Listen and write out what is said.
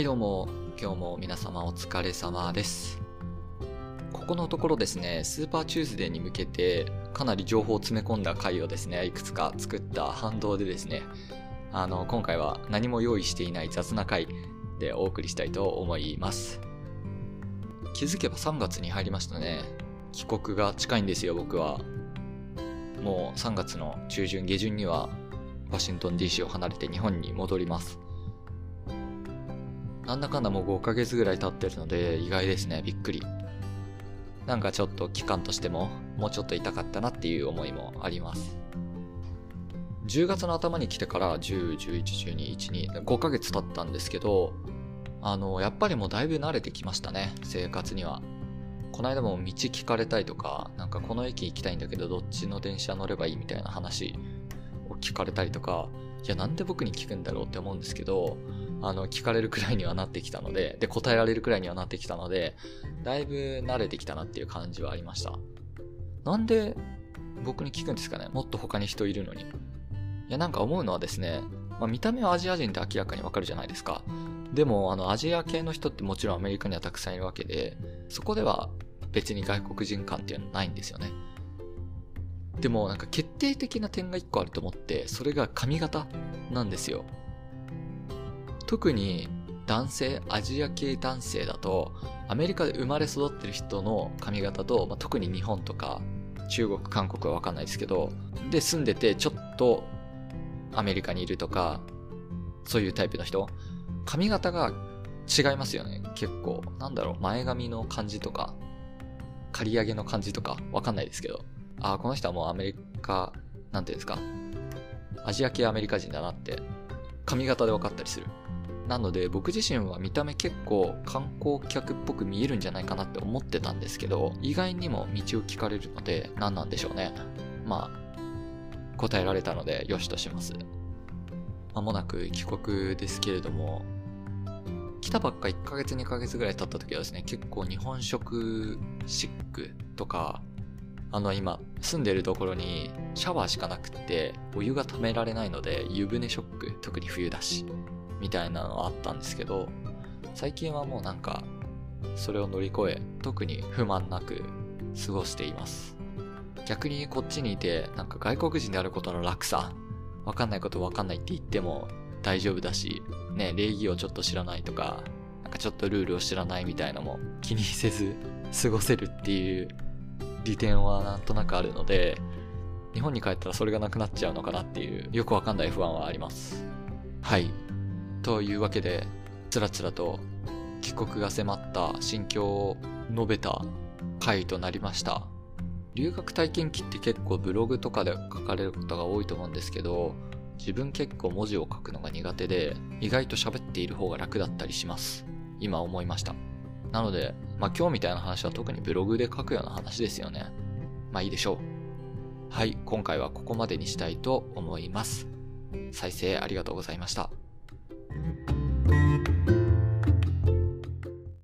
はいどうも、今日も皆様お疲れ様です。ここのところですね、スーパーチューズデーに向けてかなり情報を詰め込んだ回をですね、いくつか作った反動でですね、あの、今回は何も用意していない雑な回でお送りしたいと思います。気づけば3月に入りましたね。帰国が近いんですよ、僕は。もう3月の中旬、下旬にはワシントン DC を離れて日本に戻ります。なんだかんだもう5ヶ月ぐらい経ってるので意外ですね。びっくり。なんかちょっと期間としてももうちょっと痛かったなっていう思いもあります。10月の頭に来てから10、11、12、1、2、5ヶ月経ったんですけど、あの、やっぱりもうだいぶ慣れてきましたね。生活には。この間も道聞かれたりとか、なんかこの駅行きたいんだけどどっちの電車乗ればいいみたいな話を聞かれたりとか、いやなんで僕に聞くんだろうって思うんですけど、あの、聞かれるくらいにはなってきたので、で、答えられるくらいにはなってきたので、だいぶ慣れてきたなっていう感じはありました。なんで僕に聞くんですかね？もっと他に人いるのに。いや、なんか思うのはですね、まあ、見た目はアジア人って明らかにわかるじゃないですか。でも、あの、アジア系の人ってもちろんアメリカにはたくさんいるわけで、そこでは別に外国人感っていうのはないんですよね。でも、なんか決定的な点が一個あると思って、それが髪型なんですよ。特に男性、アジア系男性だと、アメリカで生まれ育ってる人の髪型と、まあ、特に日本とか中国、韓国はわかんないですけど、で住んでてちょっとアメリカにいるとか、そういうタイプの人、髪型が違いますよね、結構。なんだろう、前髪の感じとか、刈り上げの感じとか、わかんないですけど。ああ、この人はもうアメリカ、なんていうんですか、アジア系アメリカ人だなって、髪型で分かったりする。なので僕自身は見た目結構観光客っぽく見えるんじゃないかなって思ってたんですけど、意外にも道を聞かれるので何なんでしょうね。まあ、答えられたので良しとします。まもなく帰国ですけれども、来たばっか1ヶ月2ヶ月ぐらい経った時はですね、結構日本食シックとか、あの今住んでるところにシャワーしかなくってお湯が溜められないので湯船ショック、特に冬だし、みたいなのはあったんですけど、最近はもうなんか、それを乗り越え、特に不満なく過ごしています。逆にこっちにいて、なんか外国人であることの楽さ、わかんないことわかんないって言っても大丈夫だし、ね、礼儀をちょっと知らないとか、なんかちょっとルールを知らないみたいなのも気にせず過ごせるっていう利点はなんとなくあるので、日本に帰ったらそれがなくなっちゃうのかなっていう、よくわかんない不安はあります。はい。というわけで、つらつらと帰国が迫った心境を述べた回となりました。留学体験記って結構ブログとかで書かれることが多いと思うんですけど、自分結構文字を書くのが苦手で、意外と喋っている方が楽だったりします。今思いました。なので、まあ今日みたいな話は特にブログで書くような話ですよね。まあいいでしょう。はい、今回はここまでにしたいと思います。再生ありがとうございました。Thank you.